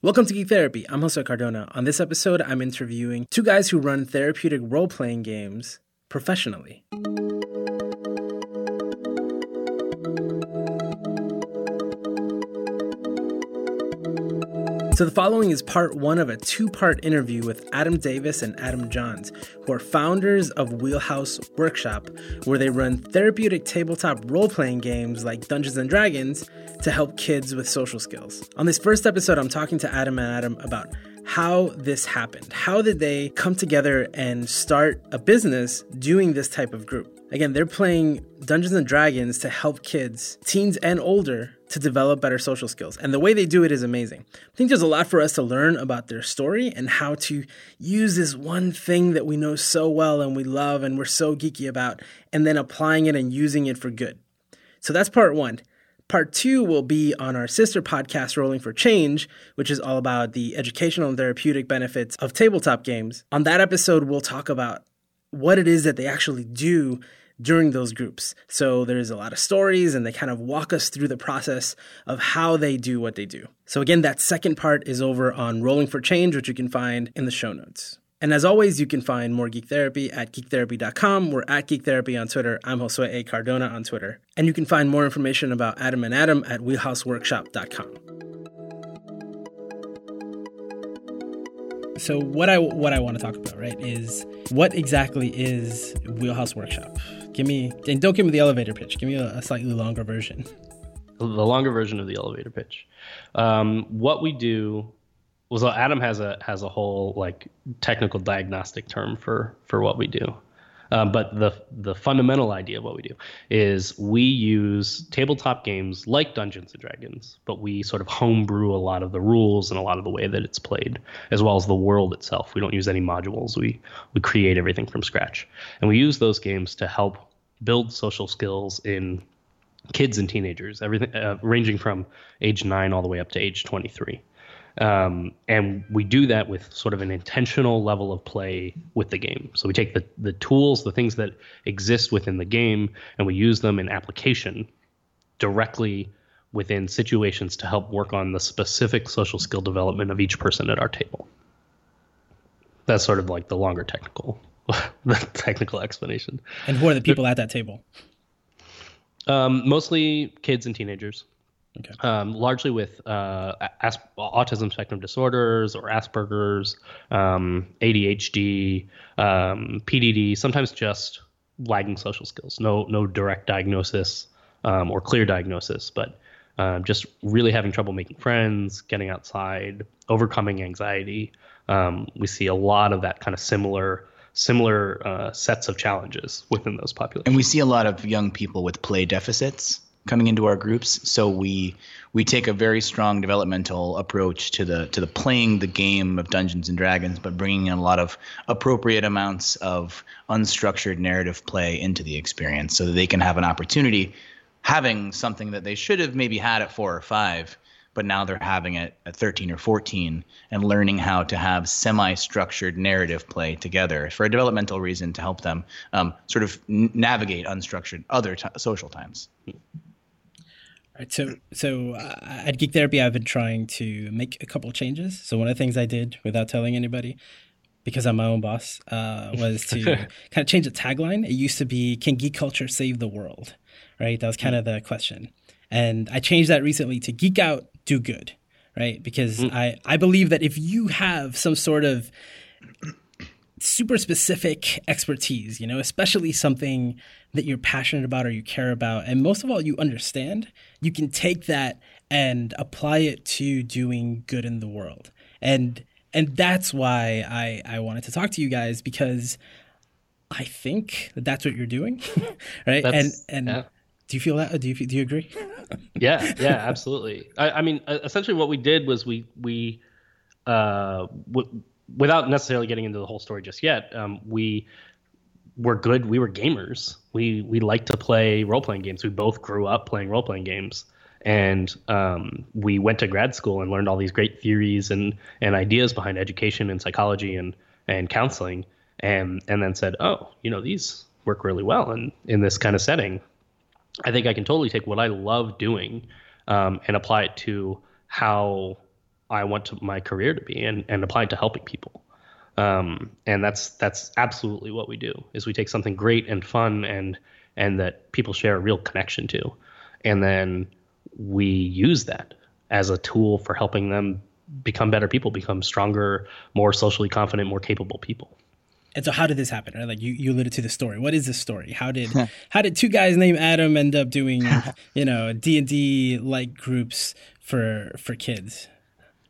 Welcome to Geek Therapy. I'm Josué Cardona. On this episode, I'm interviewing two guys who run therapeutic role playing games professionally. So, the following is part one of a two part interview with Adam Davis and Adam Johns, who are founders of Wheelhouse Workshop, where they run therapeutic tabletop role playing games like Dungeons and Dragons to help kids with social skills. On this first episode, I'm talking to Adam and Adam about how this happened. How did they come together and start a business doing this type of group? Again, they're playing Dungeons and Dragons to help kids, teens and older, to develop better social skills. And the way they do it is amazing. I think there's a lot for us to learn about their story and how to use this one thing that we know so well and we love and we're so geeky about, and then applying it and using it for good. So that's part one. Part two will be on our sister podcast, Rolling for Change, which is all about the educational and therapeutic benefits of tabletop games. On that episode, we'll talk about what it is that they actually do during those groups. So there's a lot of stories and they kind of walk us through the process of how they do what they do. So again, that second part is over on Rolling for Change, which you can find in the show notes. And as always, you can find more Geek Therapy at geektherapy.com. We're at Geek Therapy on Twitter. I'm Josue A. Cardona on Twitter. And you can find more information about Adam and Adam at wheelhouseworkshop.com. So what I what I want to talk about, right, is what exactly is Wheelhouse Workshop? Give me and don't give me the elevator pitch. Give me a, a slightly longer version. The longer version of the elevator pitch. Um, what we do well, so Adam has a has a whole like technical diagnostic term for for what we do. Um, but the the fundamental idea of what we do is we use tabletop games like Dungeons and Dragons, but we sort of homebrew a lot of the rules and a lot of the way that it's played, as well as the world itself. We don't use any modules. We we create everything from scratch, and we use those games to help build social skills in kids and teenagers, everything uh, ranging from age nine all the way up to age 23. Um, and we do that with sort of an intentional level of play with the game. So we take the, the tools, the things that exist within the game, and we use them in application directly within situations to help work on the specific social skill development of each person at our table. That's sort of like the longer technical the technical explanation. And who are the people at that table? Um, mostly kids and teenagers. Okay. Um, largely with uh, as- autism spectrum disorders or Asperger's, um, ADHD, um, PDD. Sometimes just lagging social skills. No, no direct diagnosis um, or clear diagnosis, but um, just really having trouble making friends, getting outside, overcoming anxiety. Um, we see a lot of that kind of similar similar uh, sets of challenges within those populations. And we see a lot of young people with play deficits coming into our groups. So we we take a very strong developmental approach to the to the playing the game of Dungeons and Dragons, but bringing in a lot of appropriate amounts of unstructured narrative play into the experience, so that they can have an opportunity having something that they should have maybe had at four or five but now they're having it at 13 or 14 and learning how to have semi-structured narrative play together for a developmental reason to help them um, sort of n- navigate unstructured other t- social times. Right, so so uh, at Geek Therapy, I've been trying to make a couple changes. So one of the things I did without telling anybody, because I'm my own boss, uh, was to kind of change the tagline. It used to be "Can geek culture save the world?" Right, that was kind of the question, and I changed that recently to "Geek out, do good, right? Because mm. I, I believe that if you have some sort of super specific expertise, you know, especially something that you're passionate about or you care about, and most of all, you understand, you can take that and apply it to doing good in the world. And and that's why I, I wanted to talk to you guys because I think that that's what you're doing, right? That's, and and yeah. do you feel that? Do you do you agree? yeah, yeah, absolutely. I, I, mean, essentially, what we did was we we uh, w- without necessarily getting into the whole story just yet, um, we were good. We were gamers. We we liked to play role playing games. We both grew up playing role playing games, and um, we went to grad school and learned all these great theories and and ideas behind education and psychology and and counseling, and and then said, oh, you know, these work really well in in this kind of setting. I think I can totally take what I love doing um, and apply it to how I want to, my career to be and, and apply it to helping people. Um, and that's that's absolutely what we do is we take something great and fun and and that people share a real connection to, and then we use that as a tool for helping them become better people, become stronger, more socially confident, more capable people. And so, how did this happen? Right? Like you, you alluded to the story. What is this story? How did how did two guys named Adam end up doing you know D and D like groups for for kids?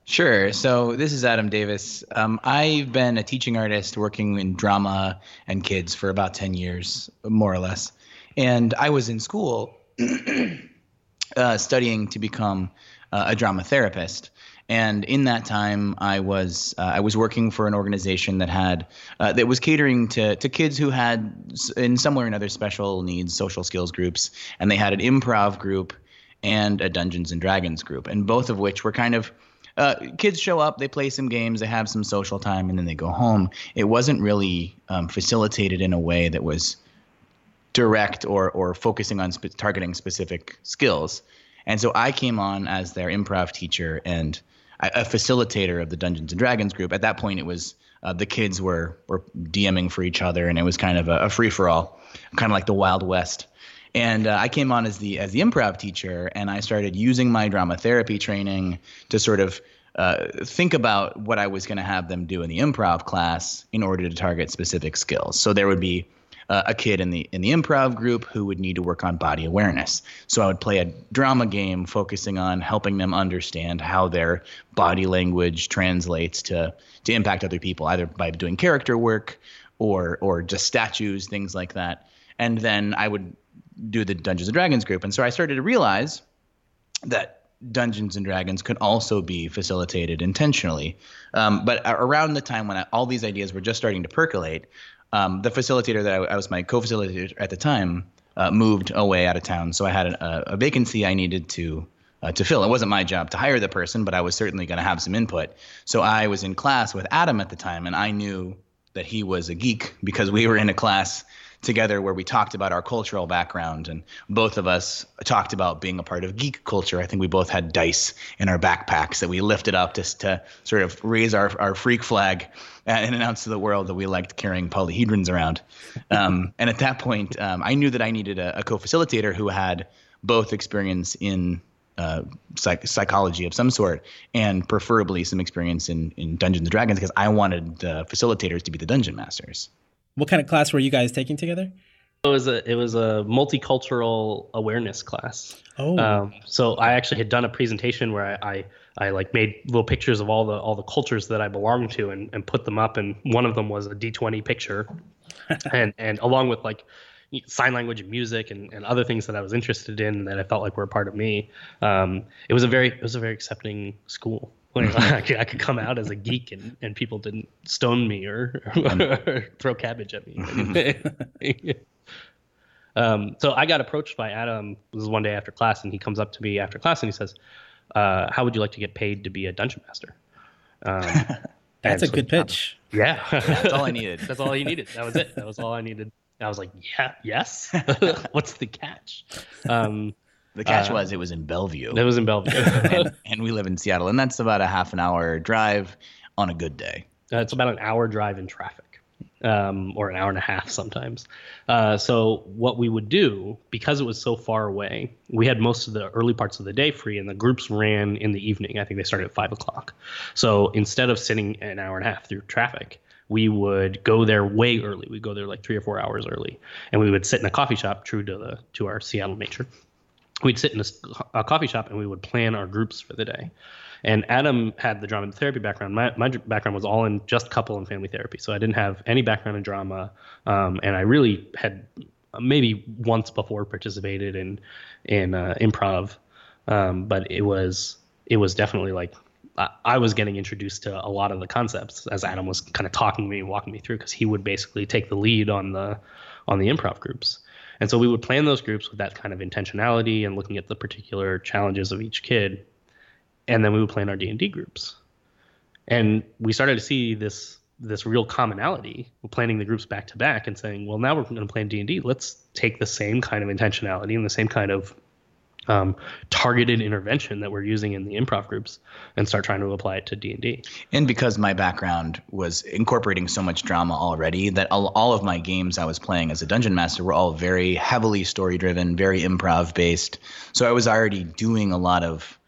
Sure. So this is Adam Davis. Um, I've been a teaching artist working in drama and kids for about ten years, more or less. And I was in school uh, studying to become uh, a drama therapist. And in that time, I was uh, I was working for an organization that had uh, that was catering to to kids who had in some way or another special needs, social skills groups, and they had an improv group and a Dungeons and Dragons group, and both of which were kind of uh, kids show up, they play some games, they have some social time, and then they go home. It wasn't really um, facilitated in a way that was direct or or focusing on targeting specific skills. And so I came on as their improv teacher and a facilitator of the Dungeons and Dragons group. At that point, it was uh, the kids were were DMing for each other, and it was kind of a, a free for all, kind of like the Wild West. And uh, I came on as the as the improv teacher, and I started using my drama therapy training to sort of uh, think about what I was going to have them do in the improv class in order to target specific skills. So there would be uh, a kid in the in the improv group who would need to work on body awareness. So I would play a drama game focusing on helping them understand how their body language translates to to impact other people, either by doing character work or or just statues, things like that. And then I would do the Dungeons and Dragons group, and so I started to realize that Dungeons and Dragons could also be facilitated intentionally. Um, but around the time when I, all these ideas were just starting to percolate, um, the facilitator that I, I, was my co-facilitator at the time uh, moved away out of town, so I had a, a vacancy I needed to uh, to fill. It wasn't my job to hire the person, but I was certainly going to have some input. So I was in class with Adam at the time, and I knew that he was a geek because we were in a class together where we talked about our cultural background and both of us talked about being a part of geek culture. I think we both had dice in our backpacks that we lifted up just to sort of raise our, our freak flag and announce to the world that we liked carrying polyhedrons around. Um, and at that point, um, I knew that I needed a, a co-facilitator who had both experience in uh, psych- psychology of some sort, and preferably some experience in, in Dungeons and Dragons, because I wanted the facilitators to be the dungeon masters. What kind of class were you guys taking together? It was a it was a multicultural awareness class. Oh, um, so I actually had done a presentation where I, I, I like made little pictures of all the all the cultures that I belonged to and, and put them up, and one of them was a D twenty picture, and and along with like sign language and music and, and other things that I was interested in that I felt like were a part of me. Um, it was a very it was a very accepting school. I could, I could come out as a geek and, and people didn't stone me or, or throw cabbage at me. um, so I got approached by Adam. This was one day after class, and he comes up to me after class and he says, uh, "How would you like to get paid to be a dungeon master?" Um, That's a so good pitch. Yeah, that's all I needed. That's all he needed. That was it. That was all I needed. I was like, "Yeah, yes." What's the catch? Um, the catch uh, was it was in Bellevue. It was in Bellevue, and, and, we live in Seattle, and that's about a half an hour drive on a good day. Uh, it's about an hour drive in traffic, um, or an hour and a half sometimes. Uh, so what we would do, because it was so far away, we had most of the early parts of the day free, and the groups ran in the evening. I think they started at five o'clock. So instead of sitting an hour and a half through traffic, we would go there way early. We'd go there like three or four hours early, and we would sit in a coffee shop, true to the to our Seattle nature we'd sit in a, a, coffee shop and we would plan our groups for the day. And Adam had the drama therapy background. My, my background was all in just couple and family therapy. So I didn't have any background in drama. Um, and I really had maybe once before participated in, in uh, improv. Um, but it was, it was definitely like, I, was getting introduced to a lot of the concepts as Adam was kind of talking me and walking me through because he would basically take the lead on the, on the improv groups. And so we would plan those groups with that kind of intentionality and looking at the particular challenges of each kid. And then we would plan our D&D groups. And we started to see this this real commonality we're planning the groups back to back and saying, well, now we're going to plan D&D. Let's take the same kind of intentionality and the same kind of um, targeted intervention that we're using in the improv groups and start trying to apply it to d&d and because my background was incorporating so much drama already that all, all of my games i was playing as a dungeon master were all very heavily story driven very improv based so i was already doing a lot of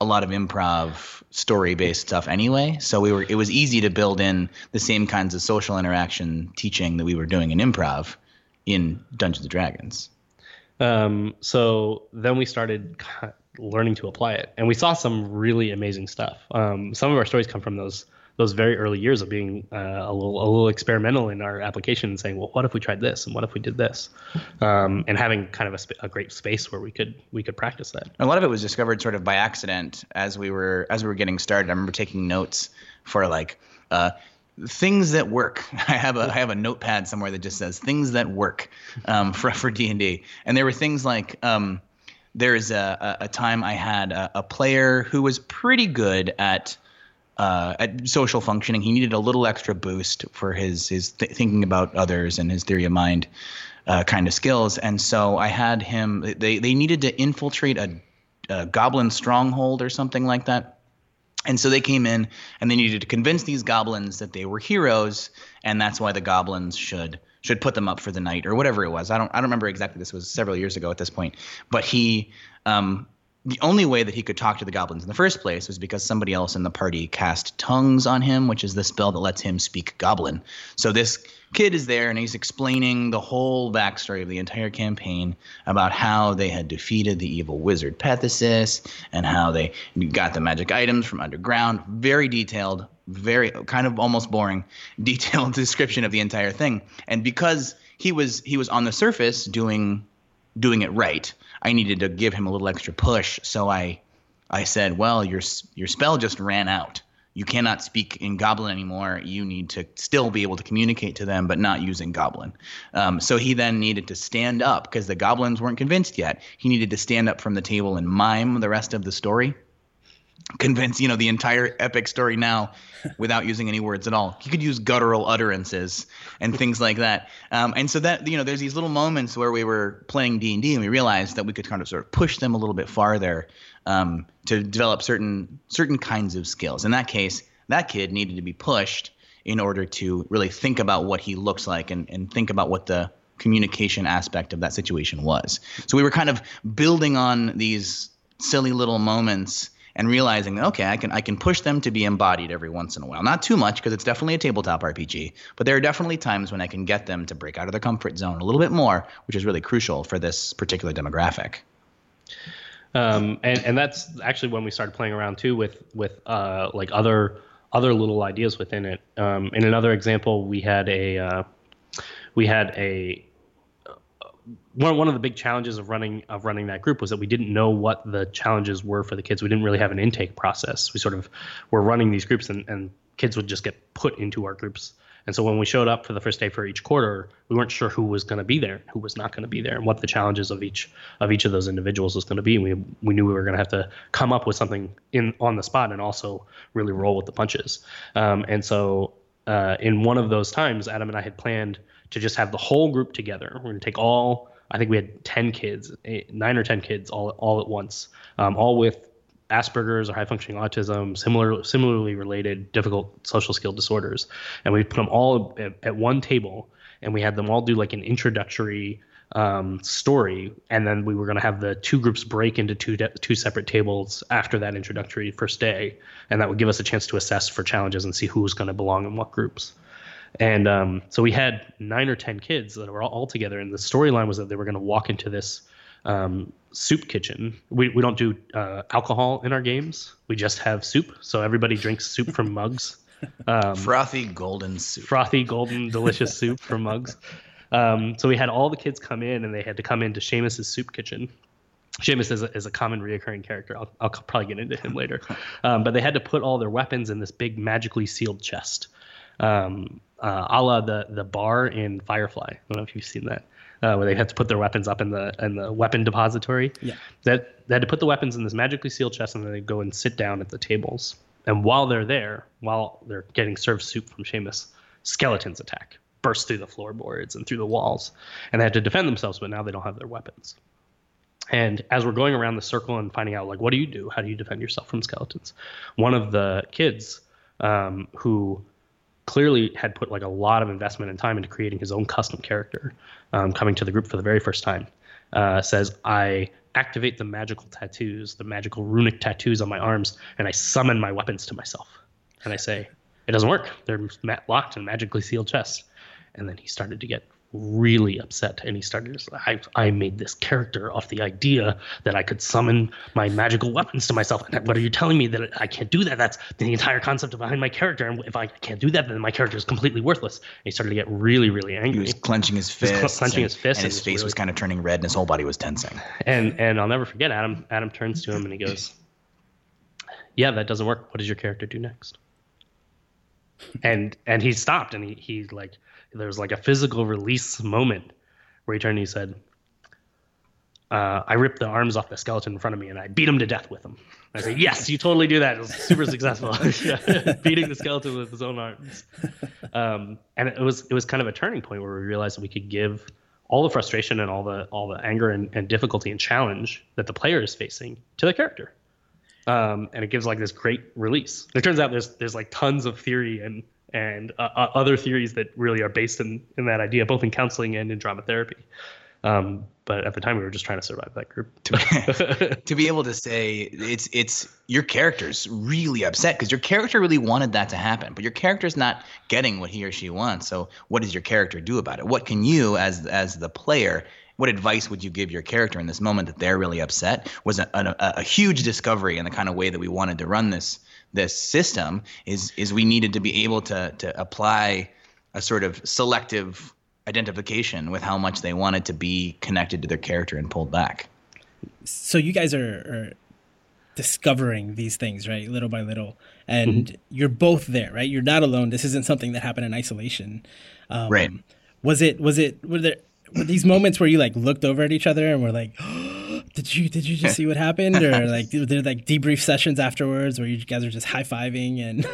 a lot of improv story based stuff anyway. So we were it was easy to build in the same kinds of social interaction teaching that we were doing in improv in dungeons and dragons um, so then we started learning to apply it, and we saw some really amazing stuff. Um, some of our stories come from those those very early years of being uh, a little a little experimental in our application and saying, well, what if we tried this and what if we did this, um, and having kind of a, sp- a, great space where we could we could practice that. A lot of it was discovered sort of by accident as we were as we were getting started. I remember taking notes for like. Uh, things that work. I have a I have a notepad somewhere that just says things that work um, for for D and D, and there were things like um, there's a, a, time I had a, a, player who was pretty good at uh, at social functioning. He needed a little extra boost for his his th- thinking about others and his theory of mind uh, kind of skills, and so I had him. They they needed to infiltrate a, a goblin stronghold or something like that and so they came in and they needed to convince these goblins that they were heroes, and that's why the goblins should should put them up for the night or whatever it was. I don't I don't remember exactly. This was several years ago at this point. But he um, the only way that he could talk to the goblins in the first place was because somebody else in the party cast tongues on him, which is the spell that lets him speak goblin. So this kid is there and he's explaining the whole backstory of the entire campaign about how they had defeated the evil wizard Pethesis and how they got the magic items from underground. Very detailed, very kind of almost boring, detailed description of the entire thing. And because he was he was on the surface doing doing it right I needed to give him a little extra push. So I, I said, well, your your spell just ran out. You cannot speak in Goblin anymore. You need to still be able to communicate to them, but not using Goblin. Um, so he then needed to stand up because the Goblins weren't convinced yet. He needed to stand up from the table and mime the rest of the story convince you know the entire epic story now without using any words at all. He could use guttural utterances and things like that. Um, and so that you know there's these little moments where we were playing d&d and we realized that we could kind of sort of push them a little bit farther um, to develop certain certain kinds of skills. In that case that kid needed to be pushed in order to really think about what he looks like and, and think about what the communication aspect of that situation was. So we were kind of building on these silly little moments and realizing okay i can i can push them to be embodied every once in a while. Not too much because it's definitely a tabletop rpg but there are definitely times when i can get them to break out of their comfort zone a little bit more which is really crucial for this particular demographic. Um, and and that's actually when we started playing around too with with uh, like other other little ideas within it. Um, in another example we had a uh, we had a one one of the big challenges of running of running that group was that we didn't know what the challenges were for the kids. We didn't really have an intake process. We sort of were running these groups, and, and kids would just get put into our groups. And so when we showed up for the first day for each quarter, we weren't sure who was going to be there, who was not going to be there, and what the challenges of each of each of those individuals was going to be. And we we knew we were going to have to come up with something in on the spot and also really roll with the punches. Um, and so uh, in one of those times, Adam and I had planned to just have the whole group together. We're going to take all, I think we had 10 kids, eight, nine or 10 kids all, all at once, um, all with Asperger's or high functioning autism, similar, similarly related difficult social skill disorders. And we put them all at, at one table and we had them all do like an introductory um, story, and then we were going to have the two groups break into two de- two separate tables after that introductory first day, and that would give us a chance to assess for challenges and see who was going to belong in what groups. And um, so we had nine or ten kids that were all, all together, and the storyline was that they were going to walk into this um, soup kitchen. We we don't do uh, alcohol in our games. We just have soup, so everybody drinks soup from mugs. Um, frothy golden soup. Frothy golden delicious soup from mugs. Um, so we had all the kids come in, and they had to come into Seamus's soup kitchen. Seamus is a, is a common reoccurring character. I'll, I'll probably get into him later. Um, but they had to put all their weapons in this big magically sealed chest um, uh, a la the the bar in Firefly. I don't know if you've seen that, uh, where they had to put their weapons up in the in the weapon depository. Yeah. That they had to put the weapons in this magically sealed chest, and then they go and sit down at the tables. And while they're there, while they're getting served soup from Seamus, skeletons attack, burst through the floorboards and through the walls, and they had to defend themselves. But now they don't have their weapons. And as we're going around the circle and finding out, like, what do you do? How do you defend yourself from skeletons? One of the kids um, who clearly had put like a lot of investment and time into creating his own custom character, um, coming to the group for the very first time, uh, says, I activate the magical tattoos, the magical runic tattoos on my arms, and I summon my weapons to myself. And I say, it doesn't work. They're locked in magically sealed chests. And then he started to get really upset and he started I, I made this character off the idea that I could summon my magical weapons to myself. And what are you telling me that I can't do that? That's the entire concept behind my character. And if I can't do that, then my character is completely worthless. And he started to get really, really angry. He was clenching his fist. clenching and, his fist. And his face really, was kind of turning red and his whole body was tensing. And and I'll never forget Adam Adam turns to him and he goes, Yeah, that doesn't work. What does your character do next? And and he stopped and he he like there was like a physical release moment where he turned and he said, uh, I ripped the arms off the skeleton in front of me and I beat him to death with them. I said, yes, you totally do that. It was super successful. Beating the skeleton with his own arms. Um, and it was it was kind of a turning point where we realized that we could give all the frustration and all the all the anger and, and difficulty and challenge that the player is facing to the character. Um, and it gives like this great release. It turns out there's there's like tons of theory and and uh, uh, other theories that really are based in in that idea, both in counseling and in drama therapy. Um, but at the time, we were just trying to survive that group. to, to be able to say it's it's your character's really upset because your character really wanted that to happen, but your character's not getting what he or she wants. So, what does your character do about it? What can you, as as the player, what advice would you give your character in this moment that they're really upset was a, a, a, huge discovery in the kind of way that we wanted to run this this system is is we needed to be able to to apply a sort of selective identification with how much they wanted to be connected to their character and pulled back. So you guys are, are discovering these things, right, little by little, and mm-hmm. you're both there, right? You're not alone. This isn't something that happened in isolation, um, right? Was it? Was it? Were there? Were these moments where you like looked over at each other and were like? did you did you just see what happened or like were there like debrief sessions afterwards where you guys are just high fiving and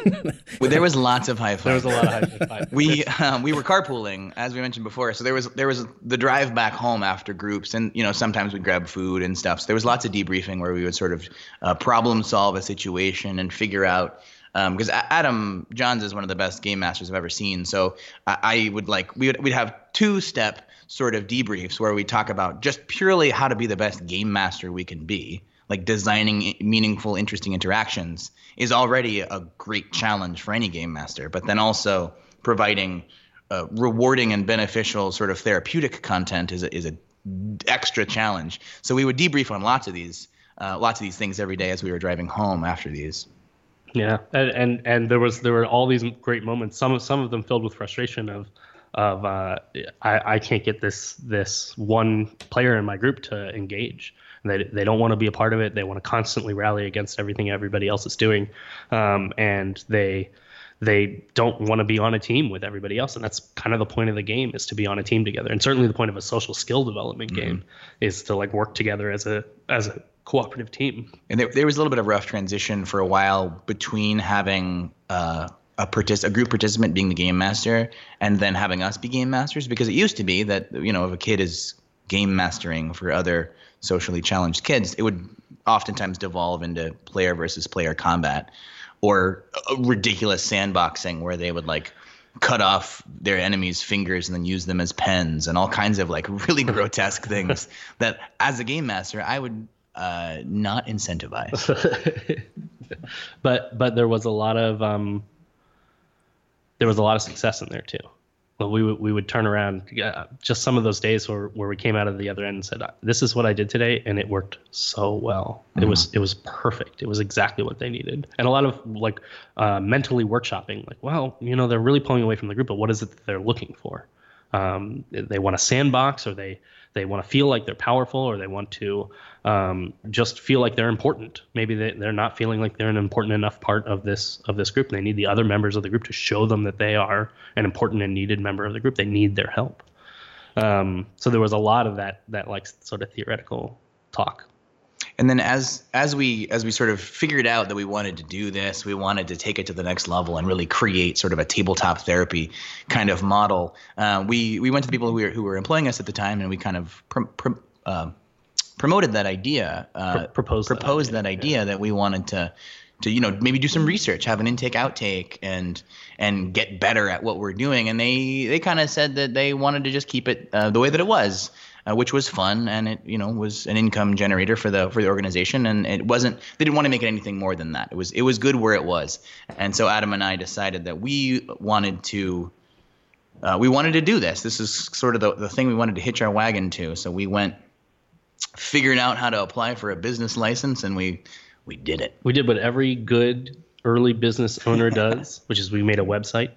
well, there was lots of high five there was a lot of high five we um, we were carpooling as we mentioned before so there was there was the drive back home after groups and you know sometimes we'd grab food and stuff so there was lots of debriefing where we would sort of uh, problem solve a situation and figure out because um, Adam Johns is one of the best game masters I've ever seen. So I, I would like we would we'd have two step sort of debriefs where we talk about just purely how to be the best game master we can be. Like designing meaningful, interesting interactions is already a great challenge for any game master, but then also providing uh, rewarding and beneficial sort of therapeutic content is a, is a extra challenge. So we would debrief on lots of these uh, lots of these things every day as we were driving home after these. Yeah, and, and and there was there were all these great moments. Some of some of them filled with frustration of of uh, I, I can't get this this one player in my group to engage. They they don't want to be a part of it. They want to constantly rally against everything everybody else is doing, um, and they they don't want to be on a team with everybody else and that's kind of the point of the game is to be on a team together and certainly the point of a social skill development mm-hmm. game is to like work together as a as a cooperative team and there, there was a little bit of rough transition for a while between having uh, a, partic- a group participant being the game master and then having us be game masters because it used to be that you know if a kid is game mastering for other socially challenged kids it would oftentimes devolve into player versus player combat or ridiculous sandboxing where they would like cut off their enemies' fingers and then use them as pens and all kinds of like really grotesque things that as a game master I would uh, not incentivize. but but there was a lot of um, there was a lot of success in there too. Well, we would we would turn around uh, just some of those days where, where we came out of the other end and said, "This is what I did today," and it worked so well. Mm-hmm. It was it was perfect. It was exactly what they needed, and a lot of like uh, mentally workshopping. Like, well, you know, they're really pulling away from the group, but what is it that they're looking for? Um, they want a sandbox, or they they want to feel like they're powerful, or they want to um, just feel like they're important. Maybe they, they're not feeling like they're an important enough part of this of this group. They need the other members of the group to show them that they are an important and needed member of the group. They need their help. Um, so there was a lot of that that like sort of theoretical talk. And then as as we as we sort of figured out that we wanted to do this, we wanted to take it to the next level and really create sort of a tabletop therapy kind of model. Uh, we we went to the people who were who were employing us at the time, and we kind of pr- uh, promoted that idea, uh, proposed that proposed that idea, idea, that we wanted to to you know maybe do some research, have an intake outtake, and and get better at what we're doing. And they they kind of said that they wanted to just keep it uh, the way that it was. Uh, which was fun and it you know was an income generator for the for the organization. And it wasn't they didn't want to make it anything more than that. It was it was good where it was. And so Adam and I decided that we wanted to uh, we wanted to do this. This is sort of the, the thing we wanted to hitch our wagon to. So we went figured out how to apply for a business license and we we did it We did what every good early business owner does, which is we made a website.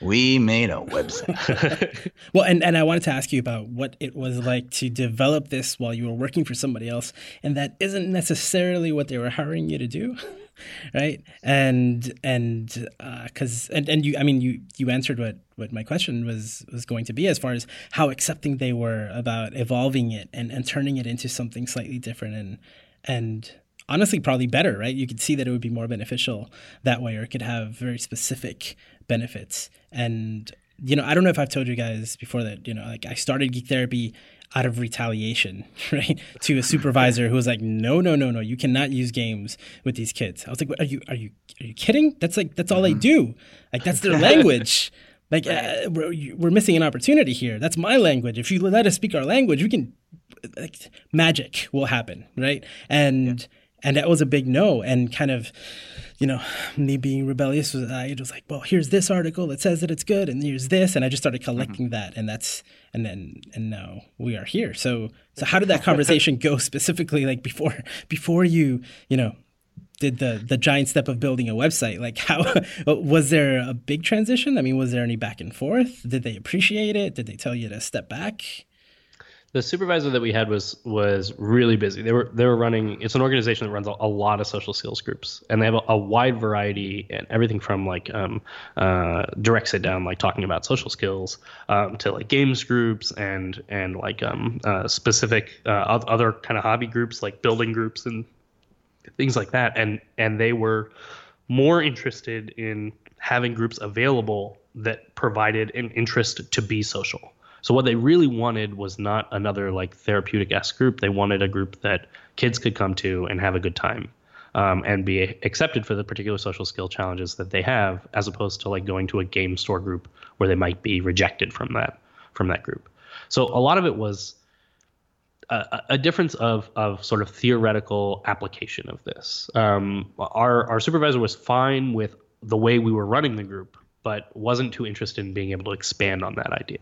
We made a website Well, and, and I wanted to ask you about what it was like to develop this while you were working for somebody else, and that isn't necessarily what they were hiring you to do, right? And and uh, because and, and you, I mean, you you answered what what my question was was going to be as far as how accepting they were about evolving it and and turning it into something slightly different and and honestly probably better, right? You could see that it would be more beneficial that way, or it could have very specific benefits. And you know, I don't know if I've told you guys before that, you know, like I started geek therapy out of retaliation, right? To a supervisor who was like, "No, no, no, no, you cannot use games with these kids." I was like, "Are you are you are you kidding? That's like that's all they do. Like that's their language." Like uh, we're, we're missing an opportunity here. That's my language. If you let us speak our language, we can like magic will happen, right? And and that was a big no. And kind of, you know, me being rebellious was I was like, well, here's this article that says that it's good, and here's this, and I just started mm-hmm. collecting that, and that's and then and now we are here. So so how did that conversation go specifically? Like before before you you know did the the giant step of building a website? Like how was there a big transition? I mean was there any back and forth? Did they appreciate it? Did they tell you to step back The supervisor that we had was was really busy. They were they were running. It's an organization that runs a, a lot of social skills groups, and they have a, a wide variety and everything from like um, uh, direct sit down, like talking about social skills, um, to like games groups and and like um, uh, specific uh, other kind of hobby groups like building groups and things like that. And and they were more interested in having groups available that provided an interest to be social. So what they really wanted was not another like therapeutic esque group. They wanted a group that kids could come to and have a good time. Um, and be accepted for the particular social skill challenges that they have, as opposed to like going to a game store group where they might be rejected from that from that group. So a lot of it was a, a difference of of sort of theoretical application of this. Um, our our supervisor was fine with the way we were running the group, but wasn't too interested in being able to expand on that idea.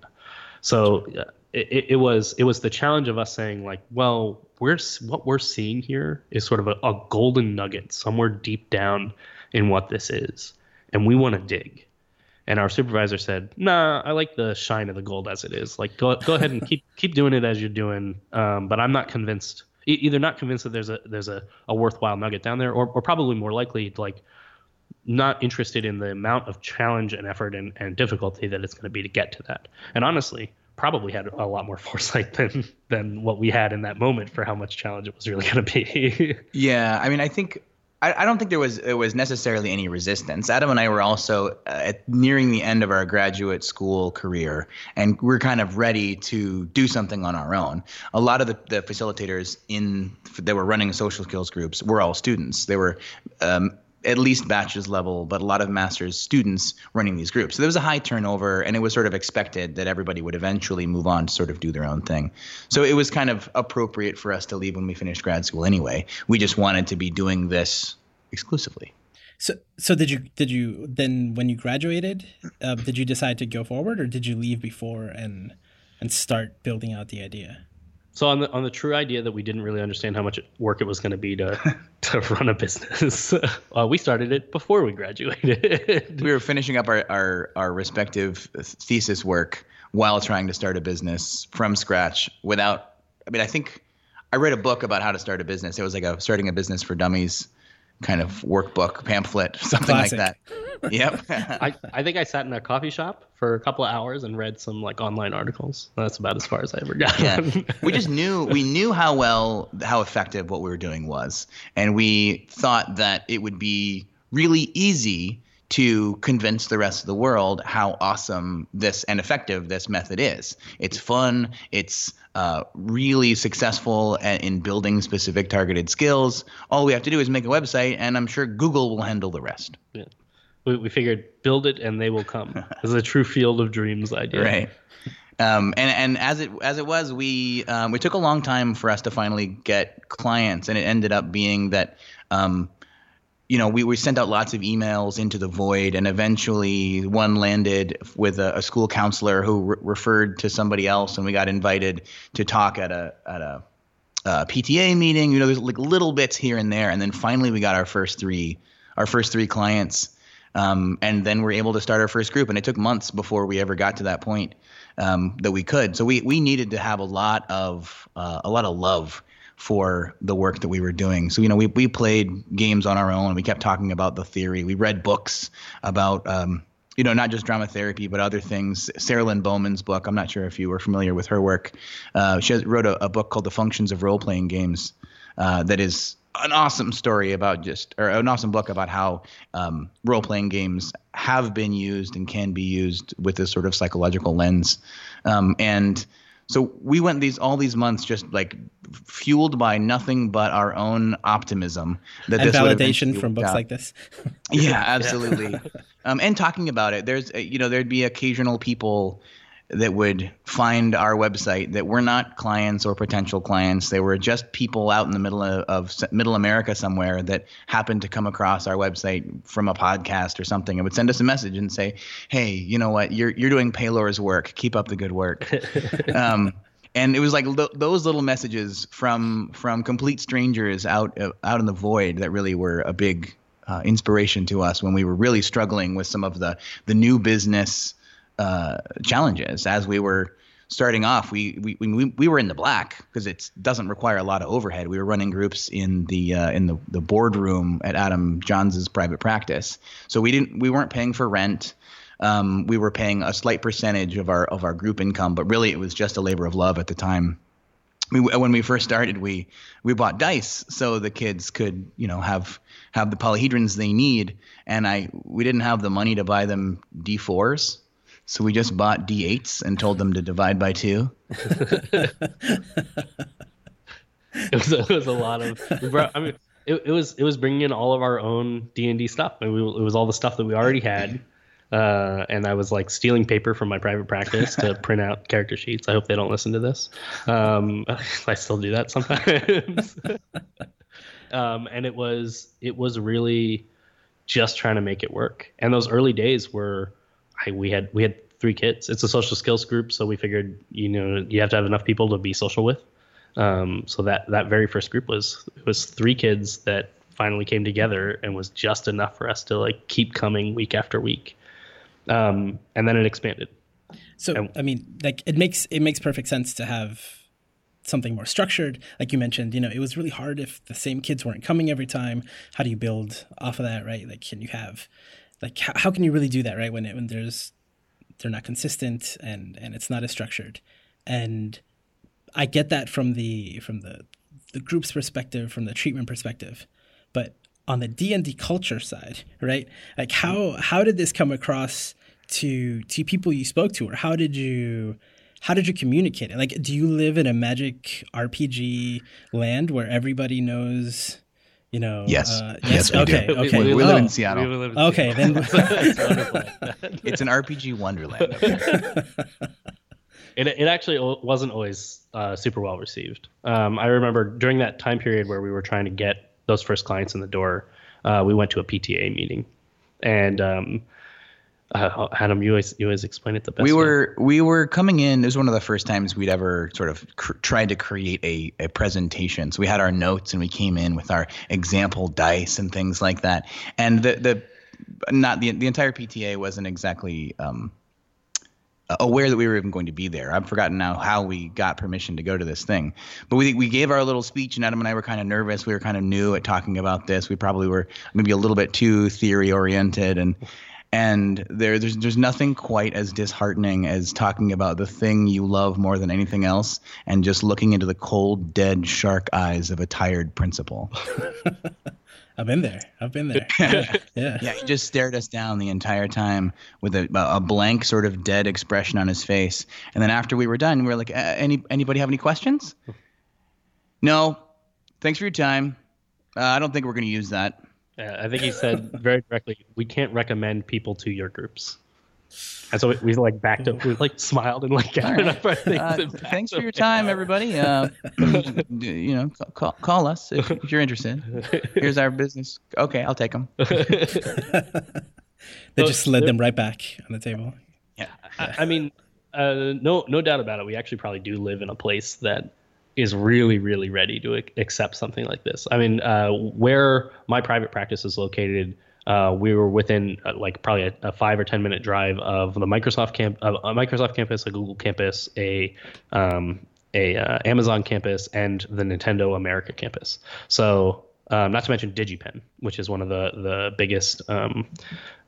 So it, it was it was the challenge of us saying like, well, we're what we're seeing here is sort of a, a golden nugget somewhere deep down in what this is, and we want to dig. And our supervisor said, "Nah, I like the shine of the gold as it is. Like, go go ahead and keep keep doing it as you're doing. Um, but I'm not convinced. E- either not convinced that there's a there's a, a worthwhile nugget down there, or or probably more likely like not interested in the amount of challenge and effort and, and difficulty that it's going to be to get to that. And honestly, probably had a lot more foresight than than what we had in that moment for how much challenge it was really going to be. Yeah, I mean, I think I, I don't think there was there was necessarily any resistance. Adam and I were also uh, at nearing the end of our graduate school career, and we're kind of ready to do something on our own. A lot of the, the facilitators in that were running social skills groups were all students. They were um, at least bachelor's level, but a lot of master's students running these groups. So there was a high turnover, and it was sort of expected that everybody would eventually move on to sort of do their own thing. So it was kind of appropriate for us to leave when we finished grad school anyway. We just wanted to be doing this exclusively. So, so did you did you then when you graduated, uh, did you decide to go forward, or did you leave before and and start building out the idea? So on the on the true idea that we didn't really understand how much work it was going to be to to run a business, uh, we started it before we graduated. We were finishing up our, our, our respective thesis work while trying to start a business from scratch without, I mean, I think I read a book about how to start a business. It was like a starting a business for dummies kind of workbook, pamphlet, something Classic. like that. Yep. I, I think I sat in a coffee shop for a couple of hours and read some like online articles. That's about as far as I ever got. yeah we just knew we knew how well how effective what we were doing was and we thought that it would be really easy to convince the rest of the world how awesome this and effective this method is. It's fun. It's uh, really successful in building specific targeted skills. All we have to do is make a website, and I'm sure Google will handle the rest. Yeah. We, we figured build it and they will come. It's a true field of dreams idea. Right. Um, and and as it as it was, we um, we took a long time for us to finally get clients, and it ended up being that um, you know, we, we sent out lots of emails into the void, and eventually one landed with a, a school counselor who re- referred to somebody else, and we got invited to talk at a at a uh, PTA meeting. You know, there's like little bits here and there, and then finally we got our first three our first three clients, um, and then we're able to start our first group. And it took months before we ever got to that point um, that we could. So we we needed to have a lot of uh, a lot of love for the work that we were doing. So, you know, we, we played games on our own. We kept talking about the theory. We read books about, um, you know, not just drama therapy, but other things. Sarah Lynne Bowman's book, I'm not sure if you were familiar with her work. Uh, she has, wrote a, a, book called The Functions of Role Playing Games uh, that is an awesome story about just, or an awesome book about how um, role playing games have been used and can be used with this sort of psychological lens. Um, and so we went these all these months just like fueled by nothing but our own optimism that and this validation from books out. like this. yeah, absolutely. yeah. Um, and talking about it, there's uh, you know there'd be occasional people that would find our website that were not clients or potential clients. They were just people out in the middle of, of, middle America somewhere that happened to come across our website from a podcast or something and would send us a message and say, Hey, you know what? You're, you're doing Paylor's work. Keep up the good work. um, and it was like lo- those little messages from, from complete strangers out, uh, out in the void that really were a big uh, inspiration to us when we were really struggling with some of the, the new business, uh, challenges as we were starting off. We we we, we were in the black because it doesn't require a lot of overhead. We were running groups in the uh, in the the boardroom at Adam Johns' private practice, so we didn't we weren't paying for rent. Um, we were paying a slight percentage of our of our group income, but really it was just a labor of love at the time. We, when we first started, we we bought dice so the kids could you know have have the polyhedrons they need, and I we didn't have the money to buy them D4s, so we just bought D8s and told them to divide by two. it, was, it was a lot of. Brought, I mean, it, it was it was bringing in all of our own D and D stuff. I mean, it was all the stuff that we already had. Uh, and I was like stealing paper from my private practice to print out character sheets. I hope they don't listen to this. Um, I still do that sometimes. um, and it was it was really just trying to make it work. And those early days were I, we had we had three kids. It's a social skills group, so we figured you know you have to have enough people to be social with. Um, so that that very first group was it was three kids that finally came together and was just enough for us to like keep coming week after week. Um, and then it expanded. So and, I mean, like it makes it makes perfect sense to have something more structured. Like you mentioned, you know, it was really hard if the same kids weren't coming every time. How do you build off of that, right? Like, can you have like how, how can you really do that right? When it, when there's they're not consistent and and it's not as structured. And i get that from the from the the group's perspective from the treatment perspective. But on the d&d culture side right? Like how how did this come across to to people you spoke to? Or how did you how did you communicate it? Like do you live in a magic rpg land where everybody knows you know yes. uh, yes, yes okay do. okay we, we, live in seattle. Live in okay seattle. then it's an rpg wonderland. It, it actually wasn't always uh, super well received. Um, i remember during that time period where we were trying to get those first clients in the door uh, we went to a pta meeting. And um, uh, Adam, you always you always explain it the best. We were way. we were coming in. It was one of the first times we'd ever sort of cr- tried to create a, a presentation. So we had our notes and we came in with our example dice and things like that. And the the not the the entire PTA wasn't exactly um, aware that we were even going to be there. I've forgotten now how we got permission to go to this thing. But we we gave our little speech, and Adam and I were kind of nervous. We were kind of new at talking about this. We probably were maybe a little bit too theory oriented, and and there there's there's nothing quite as disheartening as talking about the thing you love more than anything else and just looking into the cold dead shark eyes of a tired principal I've been there. I've been there. Yeah. Yeah, he just stared us down the entire time with a, a blank, sort of dead expression on his face. And then after we were done, we were like, "Any anybody have any questions?" No. Thanks for your time. Uh, I don't think we're going to use that. Yeah, I think he said very directly, "We can't recommend people to your groups." And so we, we like backed up, we like smiled and like gathered up our things. Uh, thanks for your away. time, everybody. Uh, you know, call, call us if, if you're interested. Here's our business. Okay, I'll take them. They just slid them right back on the table. Yeah. I, I mean, uh, no, no doubt about it. We actually probably do live in a place that is really, really ready to accept something like this. I mean, uh, where my private practice is located, uh, we were within uh, like probably a, a five or ten minute drive of the Microsoft camp, uh, a Microsoft campus, a Google campus, a um, a uh, Amazon campus, and the Nintendo America campus. So. Um, not to mention DigiPen, which is one of the the biggest um,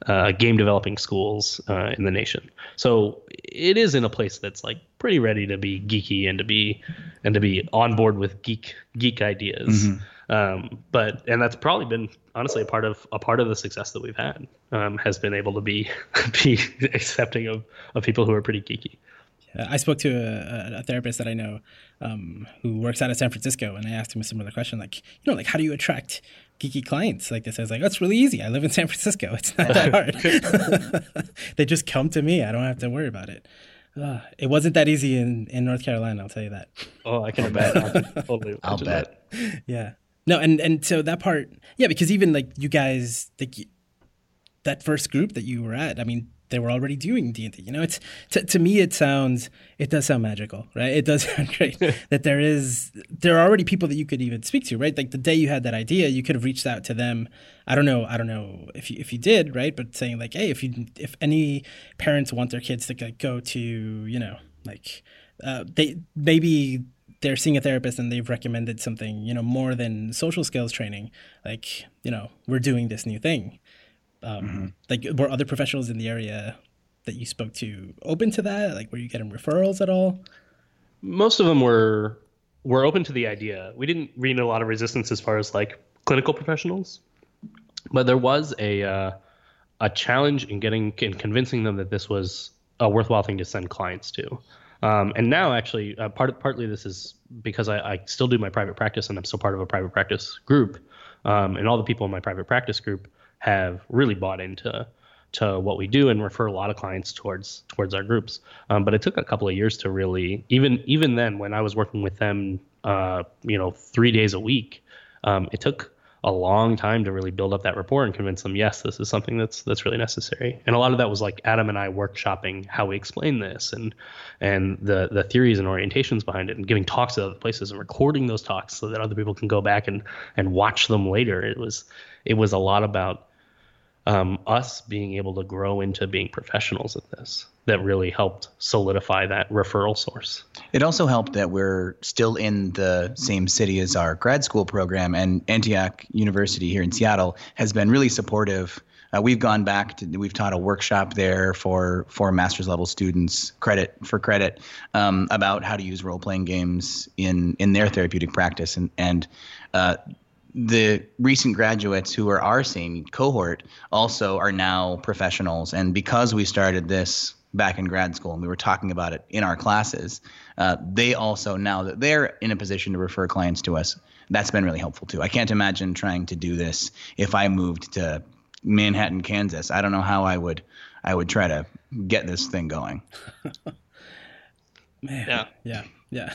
uh, game developing schools uh, in the nation. So it is in a place that's like pretty ready to be geeky and to be and to be on board with geek geek ideas. Um, but and that's probably been honestly a part of a part of the success that we've had um, has been able to be be accepting of of people who are pretty geeky. Uh, I spoke to a, a therapist that I know um, who works out of San Francisco, and I asked him a similar question, like, you know, like how do you attract geeky clients like this? I was like, that's really easy. I live in San Francisco. It's not that hard. they just come to me. I don't have to worry about it. Uh, it wasn't that easy in, in North Carolina. I'll tell you that. Oh, I can imagine. I can totally I'll imagine bet. that. Yeah. No, and and so that part, yeah, because even like you guys, like that first group that you were at, I mean, they were already doing D and D. You know, it's to, to me, it sounds, it does sound magical, right? It does sound great that there is, there are already people that you could even speak to, right? Like the day you had that idea, you could have reached out to them. I don't know, I don't know if you if you did, right? But saying like, hey, if you if any parents want their kids to like, go to, you know, like uh, they maybe they're seeing a therapist and they've recommended something, you know, more than social skills training. Like, you know, we're doing this new thing. Um, Like, were other professionals in the area that you spoke to open to that? Like, were you getting referrals at all? most of them were were open to the idea. We didn't read a lot of resistance as far as like clinical professionals, but there was a uh, a challenge in getting in convincing them that this was a worthwhile thing to send clients to. Um, and now, actually, uh, part partly this is because I, I still do my private practice and I'm still part of a private practice group, um, and all the people in my private practice group have really bought into to what we do and refer a lot of clients towards towards our groups. Um, but it took a couple of years to really even even then when I was working with them, uh, you know, three days a week, um, it took a long time to really build up that rapport and convince them yes this is something that's that's really necessary and a lot of that was like adam and i workshopping how we explain this and and the the theories and orientations behind it and giving talks at other places and recording those talks so that other people can go back and and watch them later it was it was a lot about um, us being able to grow into being professionals at this that really helped solidify that referral source. It also helped that we're still in the same city as our grad school program, and Antioch University here in Seattle has been really supportive. Uh, we've gone back to we've taught a workshop there for for master's level students credit for credit um, about how to use role playing games in in their therapeutic practice and and uh, the recent graduates who are our same cohort also are now professionals and because we started this back in grad school and we were talking about it in our classes uh, they also now that they're in a position to refer clients to us that's been really helpful too i can't imagine trying to do this if i moved to manhattan kansas i don't know how i would i would try to get this thing going Man. Yeah. Yeah. Yeah.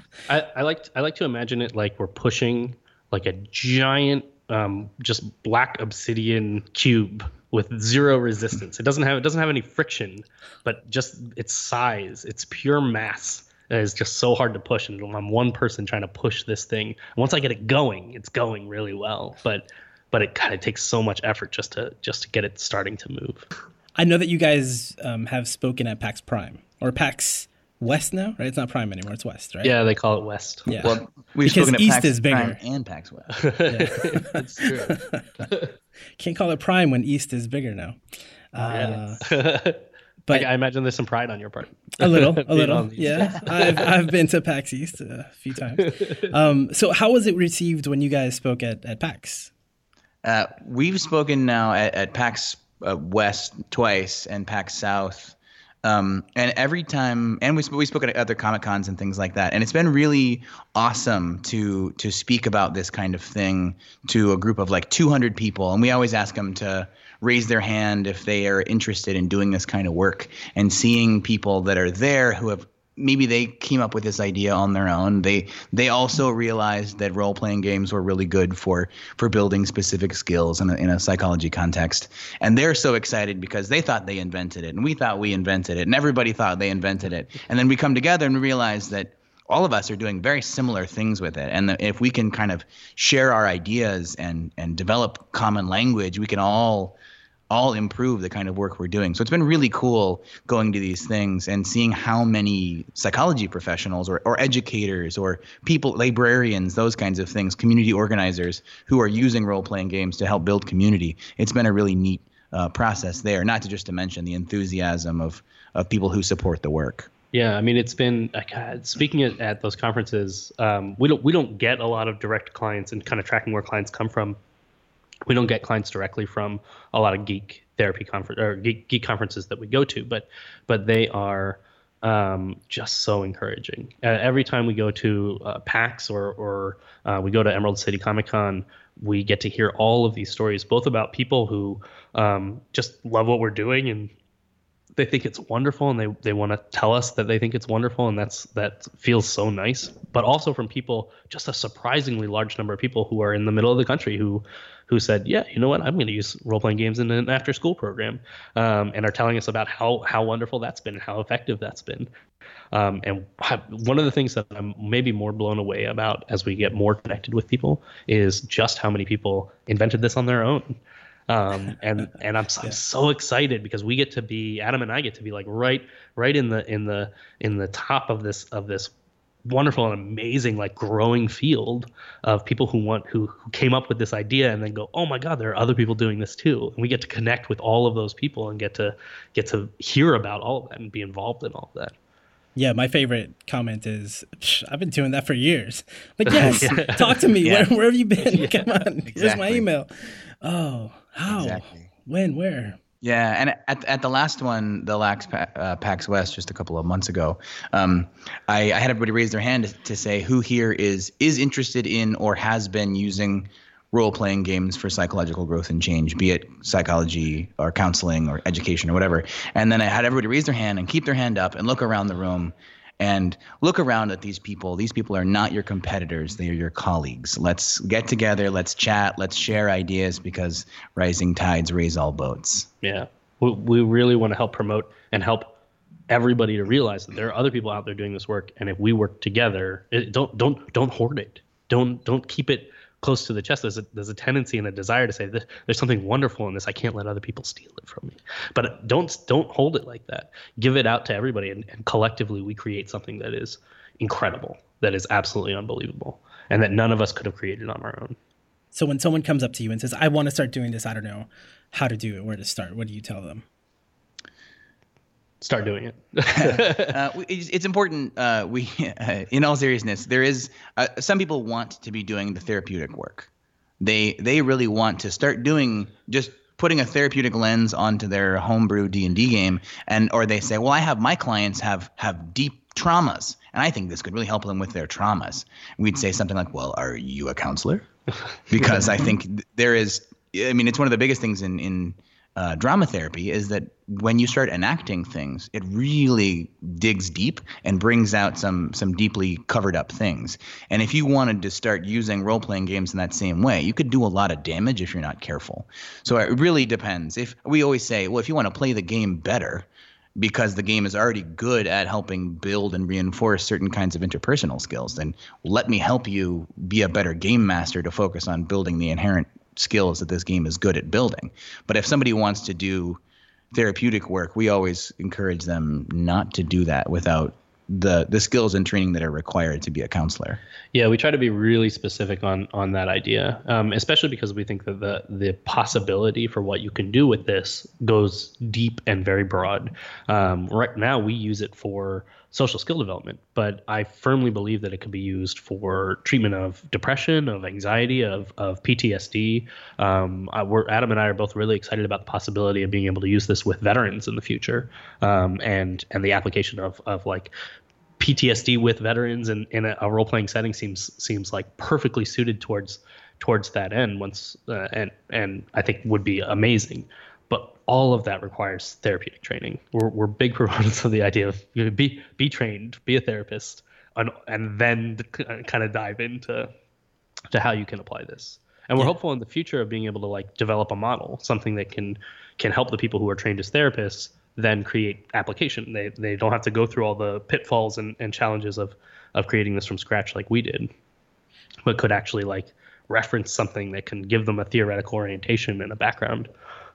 I, I like I like to imagine it like we're pushing like a giant um, just black obsidian cube with zero resistance. It doesn't have it doesn't have any friction, but just its size, its pure mass is just so hard to push. And I'm one person trying to push this thing. Once I get it going, it's going really well. But but it kind of takes so much effort just to just to get it starting to move. I know that you guys um, have spoken at PAX Prime or PAX West now, right? It's not Prime anymore. It's West, right? Yeah, they call it West. Yeah. well we've Because East PAX is bigger. Prime and pax west That's true. Can't call it Prime when East is bigger now. Uh, but I, I imagine there's some pride on your part. a little, a little. Yeah, I've I've been to PAX East a few times. Um, so how was it received when you guys spoke at at PAX? Uh, we've spoken now at, at PAX uh, West twice and PAX South. Um, and every time, and we we spoke at other comic cons and things like that, and it's been really awesome to to speak about this kind of thing to a group of like 200 people, and we always ask them to raise their hand if they are interested in doing this kind of work, and seeing people that are there who have maybe they came up with this idea on their own. They they also realized that role playing games were really good for for building specific skills in a, in a psychology context, and they're so excited because they thought they invented it, and we thought we invented it, and everybody thought they invented it, and then we come together and realize that all of us are doing very similar things with it. And if we can kind of share our ideas and and develop common language we can all all improve the kind of work we're doing. So it's been really cool going to these things and seeing how many psychology professionals or, or educators or people, librarians, those kinds of things, community organizers who are using role playing games to help build community. It's been a really neat uh, process there, not to just to mention the enthusiasm of, of people who support the work. Yeah, I mean, it's been uh, speaking at, at those conferences. Um, we don't we don't get a lot of direct clients and kind of tracking where clients come from we don't get clients directly from a lot of geek therapy conference or geek, geek conferences that we go to, but but they are um, just so encouraging. Uh, every time we go to uh, PAX or or uh, we go to Emerald City Comic Con, we get to hear all of these stories, both about people who um, just love what we're doing and they think it's wonderful and they, they want to tell us that they think it's wonderful and that's that feels so nice but also from people just a surprisingly large number of people who are in the middle of the country who who said yeah you know what? I'm going to use role-playing games in an after school program um, and are telling us about how how wonderful that's been and how effective that's been. Um, and one of the things that i'm maybe more blown away about as we get more connected with people is just how many people invented this on their own. Um, and and I'm, yeah. I'm so excited because we get to be Adam and I get to be like right right in the in the in the top of this of this wonderful and amazing like growing field of people who want who, who came up with this idea and then go oh my god there are other people doing this too and we get to connect with all of those people and get to get to hear about all of that and be involved in all of that yeah, my favorite comment is, "I've been doing that for years." Like, yes, yeah. talk to me. Yeah. Where, where have you been? Yeah, Come on, exactly. here's my email. Oh, how? Exactly. When? Where? Yeah, and at at the last one, the Lax uh, PAX West, just a couple of months ago, um, I, I, had everybody raise their hand to, to, say who here is is interested in or has been using role playing games for psychological growth and change, be it psychology or counseling or education or whatever. And then I had everybody raise their hand and keep their hand up and look around the room and look around at these people. These people are not your competitors, they are your colleagues. Let's get together, let's chat, let's share ideas because rising tides raise all boats. Yeah. We, we really want to help promote and help everybody to realize that there are other people out there doing this work and if we work together, it, don't don't don't hoard it. Don't don't keep it close to the chest, there's a, there's a tendency and a desire to say there's something wonderful in this. I can't let other people steal it from me. But don't don't hold it like that. Give it out to everybody, and, and collectively we create something that is incredible, that is absolutely unbelievable, and that none of us could have created on our own. So when someone comes up to you and says, "I want to start doing this. I don't know how to do it. Where to start?" What do you tell them? Start doing it. uh, it's, important. Uh, we, uh, in all seriousness, there is uh, some people want to be doing the therapeutic work. They they really want to start doing just putting a therapeutic lens onto their homebrew D and D game, and or they say, well, I have my clients have have deep traumas, and I think this could really help them with their traumas. We'd say something like, well, are you a counselor? Because I think there is. I mean, it's one of the biggest things in in uh, drama therapy is that when you start enacting things, it really digs deep and brings out some some deeply covered up things. And if you wanted to start using role playing games in that same way, you could do a lot of damage if you're not careful. So it really depends. If we always say, well, if you want to play the game better, because the game is already good at helping build and reinforce certain kinds of interpersonal skills, then let me help you be a better game master to focus on building the inherent skills that this game is good at building. But if somebody wants to do therapeutic work, we always encourage them not to do that without the the skills and training that are required to be a counselor. Yeah, we try to be really specific on on that idea, um, especially because we think that the the possibility for what you can do with this goes deep and very broad. Um, right now, we use it for social skill development, but I firmly believe that it could be used for treatment of depression, of anxiety, of, of PTSD. Um, I, we're, Adam and I are both really excited about the possibility of being able to use this with veterans in the future, um, and and the application of of like PTSD with veterans in, in a, a role playing setting seems seems like perfectly suited towards towards that end. Once uh, and and I think would be amazing all of that requires therapeutic training. We're, we're big proponents of the idea of you know, be be trained, be a therapist, and, and then uh, kind of dive into to how you can apply this. And we're yeah. hopeful in the future of being able to like develop a model, something that can can help the people who are trained as therapists then create application. They they don't have to go through all the pitfalls and, and challenges of of creating this from scratch like we did, but could actually like reference something that can give them a theoretical orientation and a background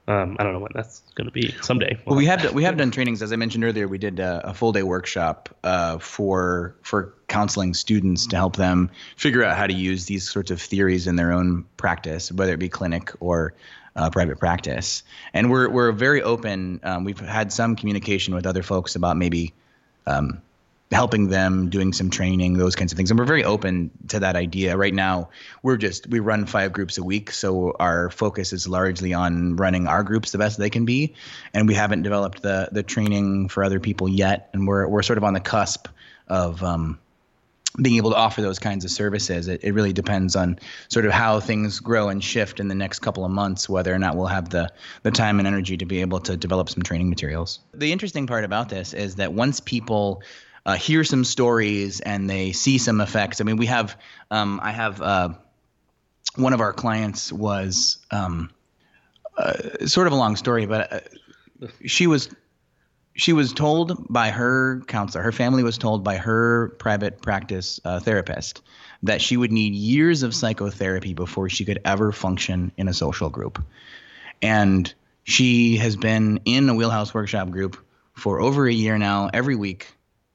um, I don't know when that's going to be someday. Well, we have we have done trainings as I mentioned earlier. We did a, a full day workshop uh, for for counseling students to help them figure out how to use these sorts of theories in their own practice, whether it be clinic or uh, private practice. And we're we're very open. Um, we've had some communication with other folks about maybe um, helping them, doing some training, those kinds of things. And we're very open to that idea. Right now, we're just we run five groups a week, so our focus is largely on running our groups the best they can be, and we haven't developed the the training for other people yet. And we're we're sort of on the cusp of um, being able to offer those kinds of services. It, it really depends on sort of how things grow and shift in the next couple of months, whether or not we'll have the, the time and energy to be able to develop some training materials. The interesting part about this is that once people uh, hear some stories and they see some effects. I mean, we have, um, I have uh, one of our clients was um, uh, sort of a long story, but uh, she was she was told by her counselor, her family was told by her private practice uh, therapist that she would need years of psychotherapy before she could ever function in a social group. And she has been in a wheelhouse workshop group for over a year now, every week,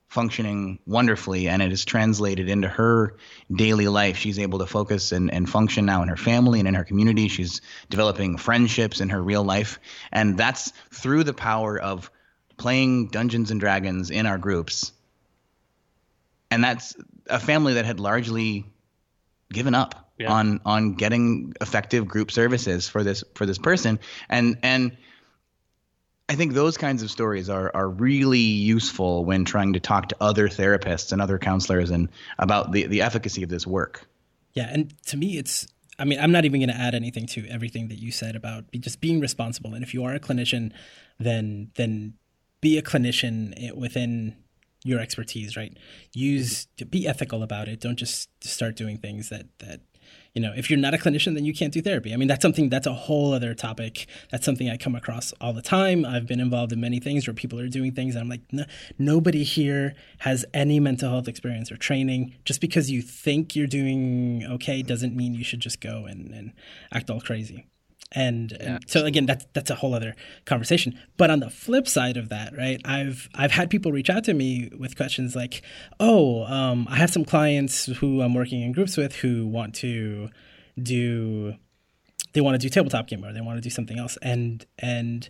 functioning wonderfully and it is translated into her daily life. She's able to focus and, and function now in her family and in her community. She's developing friendships in her real life. And that's through the power of playing dungeons and dragons in our groups. And that's a family that had largely given up yeah. on on getting effective group services for this for this person. And and I think those kinds of stories are are really useful when trying to talk to other therapists and other counselors and about the the efficacy of this work. Yeah, and to me, it's. I mean, I'm not even going to add anything to everything that you said about just being responsible. And if you are a clinician, then then be a clinician eh, within your expertise, right? Use be ethical about it. Don't just start doing things that that you know, if you're not a clinician, then you can't do therapy. I mean, that's something that's a whole other topic. That's something I come across all the time. I've been involved in many things where people are doing things, and I'm like, no, nobody here has any mental health experience or training. Just because you think you're doing okay doesn't mean you should just go and, and act all crazy. And, yeah. and, so again that's that's a whole other conversation but on the flip side of that right i've i've had people reach out to me with questions like oh um, i have some clients who i'm working in groups with who want to do they want to do tabletop game or they want to do something else and and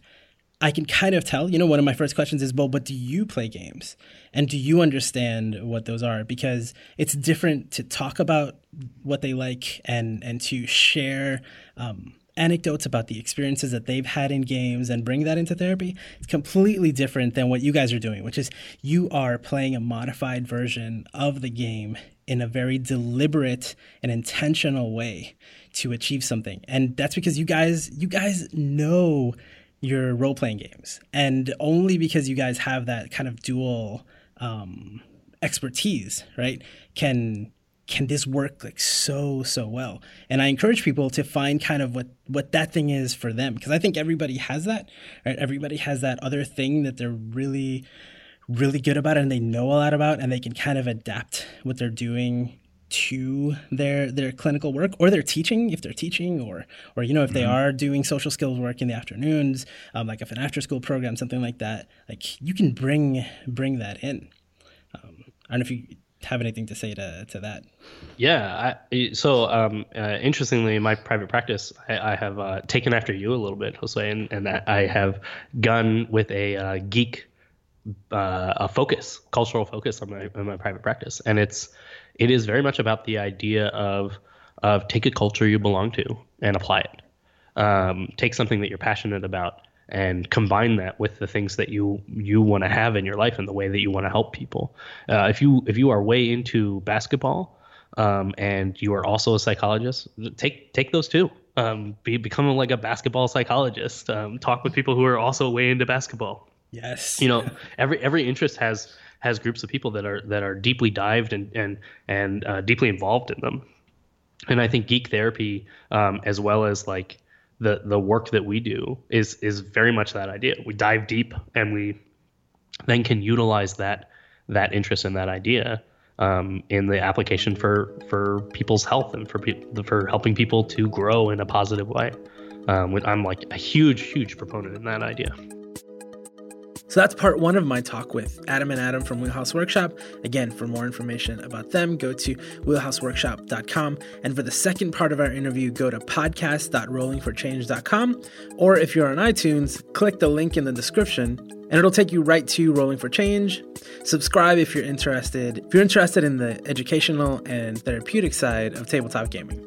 I can kind of tell, you know, one of my first questions is, well, but do you play games? And do you understand what those are? Because it's different to talk about what they like and and to share um, anecdotes about the experiences that they've had in games and bring that into therapy, it's completely different than what you guys are doing, which is you are playing a modified version of the game in a very deliberate and intentional way to achieve something. And that's because you guys you guys know your role playing games. And only because you guys have that kind of dual um, expertise, right, can can this work like so so well? And i encourage people to find kind of what what that thing is for them because i think everybody has that right? Everybody has that other thing that they're really really good about and they know a lot about and they can kind of adapt what they're doing to their their clinical work or their teaching if they're teaching or or you know if they mm-hmm. are doing social skills work in the afternoons um, like if an after school program something like that like you can bring bring that in. Um, i don't know if you have anything to say to, to that. Yeah. I, so, um, uh, interestingly, in my private practice, I, I have uh, taken after you a little bit, Josué, and, and I have gone with a uh, geek uh, a focus, cultural focus on my on my private practice, and it's it is very much about the idea of of take a culture you belong to and apply it. Um, take something that you're passionate about and combine that with the things that you you want to have in your life and the way that you want to help people. Uh, if you if you are way into basketball um, and you are also a psychologist, take take those too. Um, be become like a basketball psychologist. Um, talk with people who are also way into basketball. Yes. You know, every every interest has has groups of people that are that are deeply dived and and and uh, deeply involved in them. And I think geek therapy, um, as well as like the the work that we do, is is very much that idea. We dive deep and we then can utilize that that interest in that idea um, in the application for for people's health and for pe- for helping people to grow in a positive way. Um, I'm like a huge, huge proponent in that idea. So that's part one of my talk with Adam and Adam from Wheelhouse Workshop. Again, for more information about them, go to wheelhouseworkshop.com. And for the second part of our interview, go to podcast.rollingforchange.com. Or if you're on iTunes, click the link in the description and it'll take you right to Rolling for Change. Subscribe if you're interested. If you're interested in the educational and therapeutic side of tabletop gaming.